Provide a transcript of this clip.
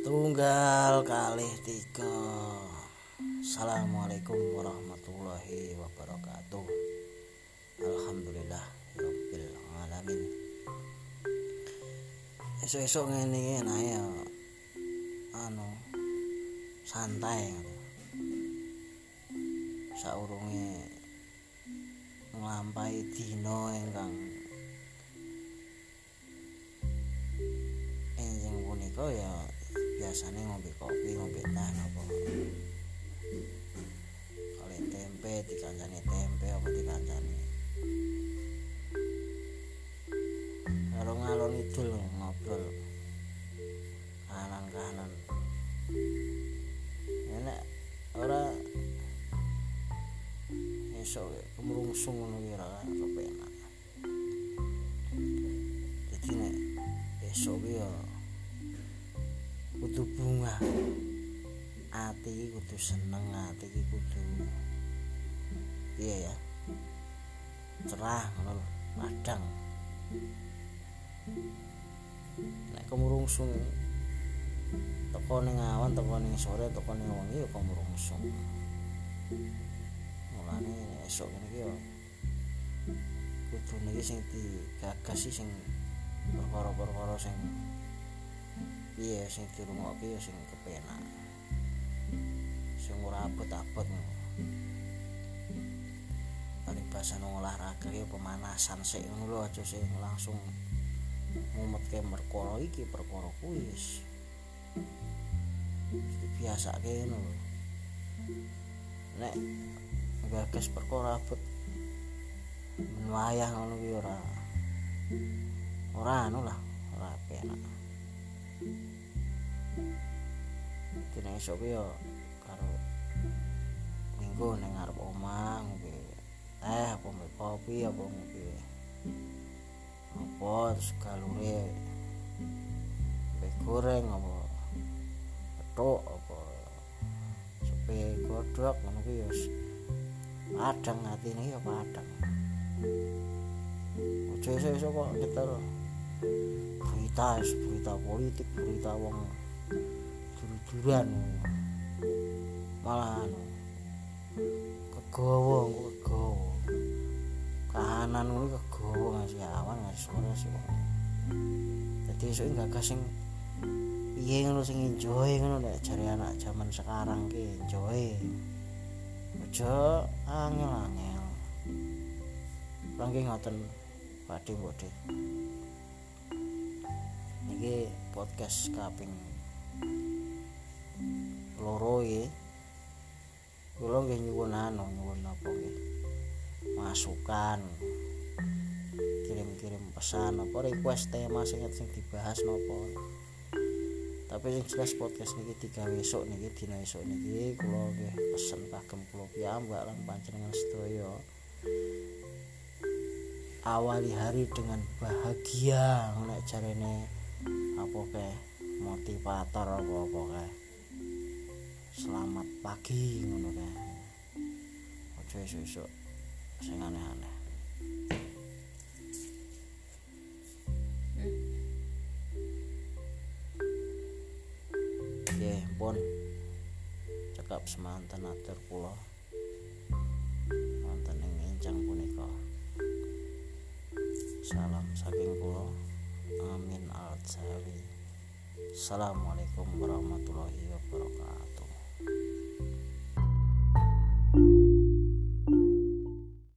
Setunggal kali tiga. Assalamualaikum warahmatullahi wabarakatuh. Alhamdulillah Rabbil alamin. Esok-esok ngene nah ya. Anu Santai Saurunge Ngelampai dino ingkang Enjing punika ya biasanya ngombe kopi ngombe teh napa kali tempe dikancani tempe apa dikancani karo ngalor ngidul ngobrol. Kanan kanan enak ora esok kemrungsung ngono ki ora kepenak. Dadi nek esok ya kudu bunga. Ati iki kudu seneng ati iki kudu iya ya cerah ngono padang nek kemurungsung teko ning awan teko ning sore teko ning wengi ya kemurungsung. Mulane esok ngene iki ya kudu niki sing digagas sing perkara-perkara sing piye sing dirungokke ya sing kepenak. Sing ora abot-abot paribasan olahraga ya pemanasan sik ngono lho aja sing langsung mumetke perkara iki perkara kuwi wis. Biasa ngono lho. Nek gagas perkara abot wayah ngono ki ora ora anu lah ora penak dina esok yo karo minggu ning ngarep omah ngombe teh apa ngombe kopi apa ngombe apa terus galure ngombe goreng apa petuk apa sepe godhog ngono ki yo padang atine ya padang. Ojo esok kok kita berita berita politik berita wong duru-duran malah anu kegawa kegawa kahanan ngono kegawa ngasih awan ngasih sore sih wong. Dadi esuk gagas sing piye ngono sing enjoy ngono nek jare anak zaman sekarang ki enjoy. Aja angel-angel. Langki ngoten badhe bodhe niki podcast kaping masukan kirim-kirim pesan apa request tema sing sing dibahas napa tapi sing jelas podcast niki tiga besok niki dina esok niki kula nggih pesen kagem kula piyambak lan panjenengan sedaya awali hari dengan bahagia nek jarene apa kayak motivator apa apa kayak selamat pagi ngono kayak ojo esuk-esuk sing aneh-aneh. Oke, pun cekap semanten atur kula. Wonten ing encang punika. Salam saking kula. Amin al Assalamualaikum warahmatullahi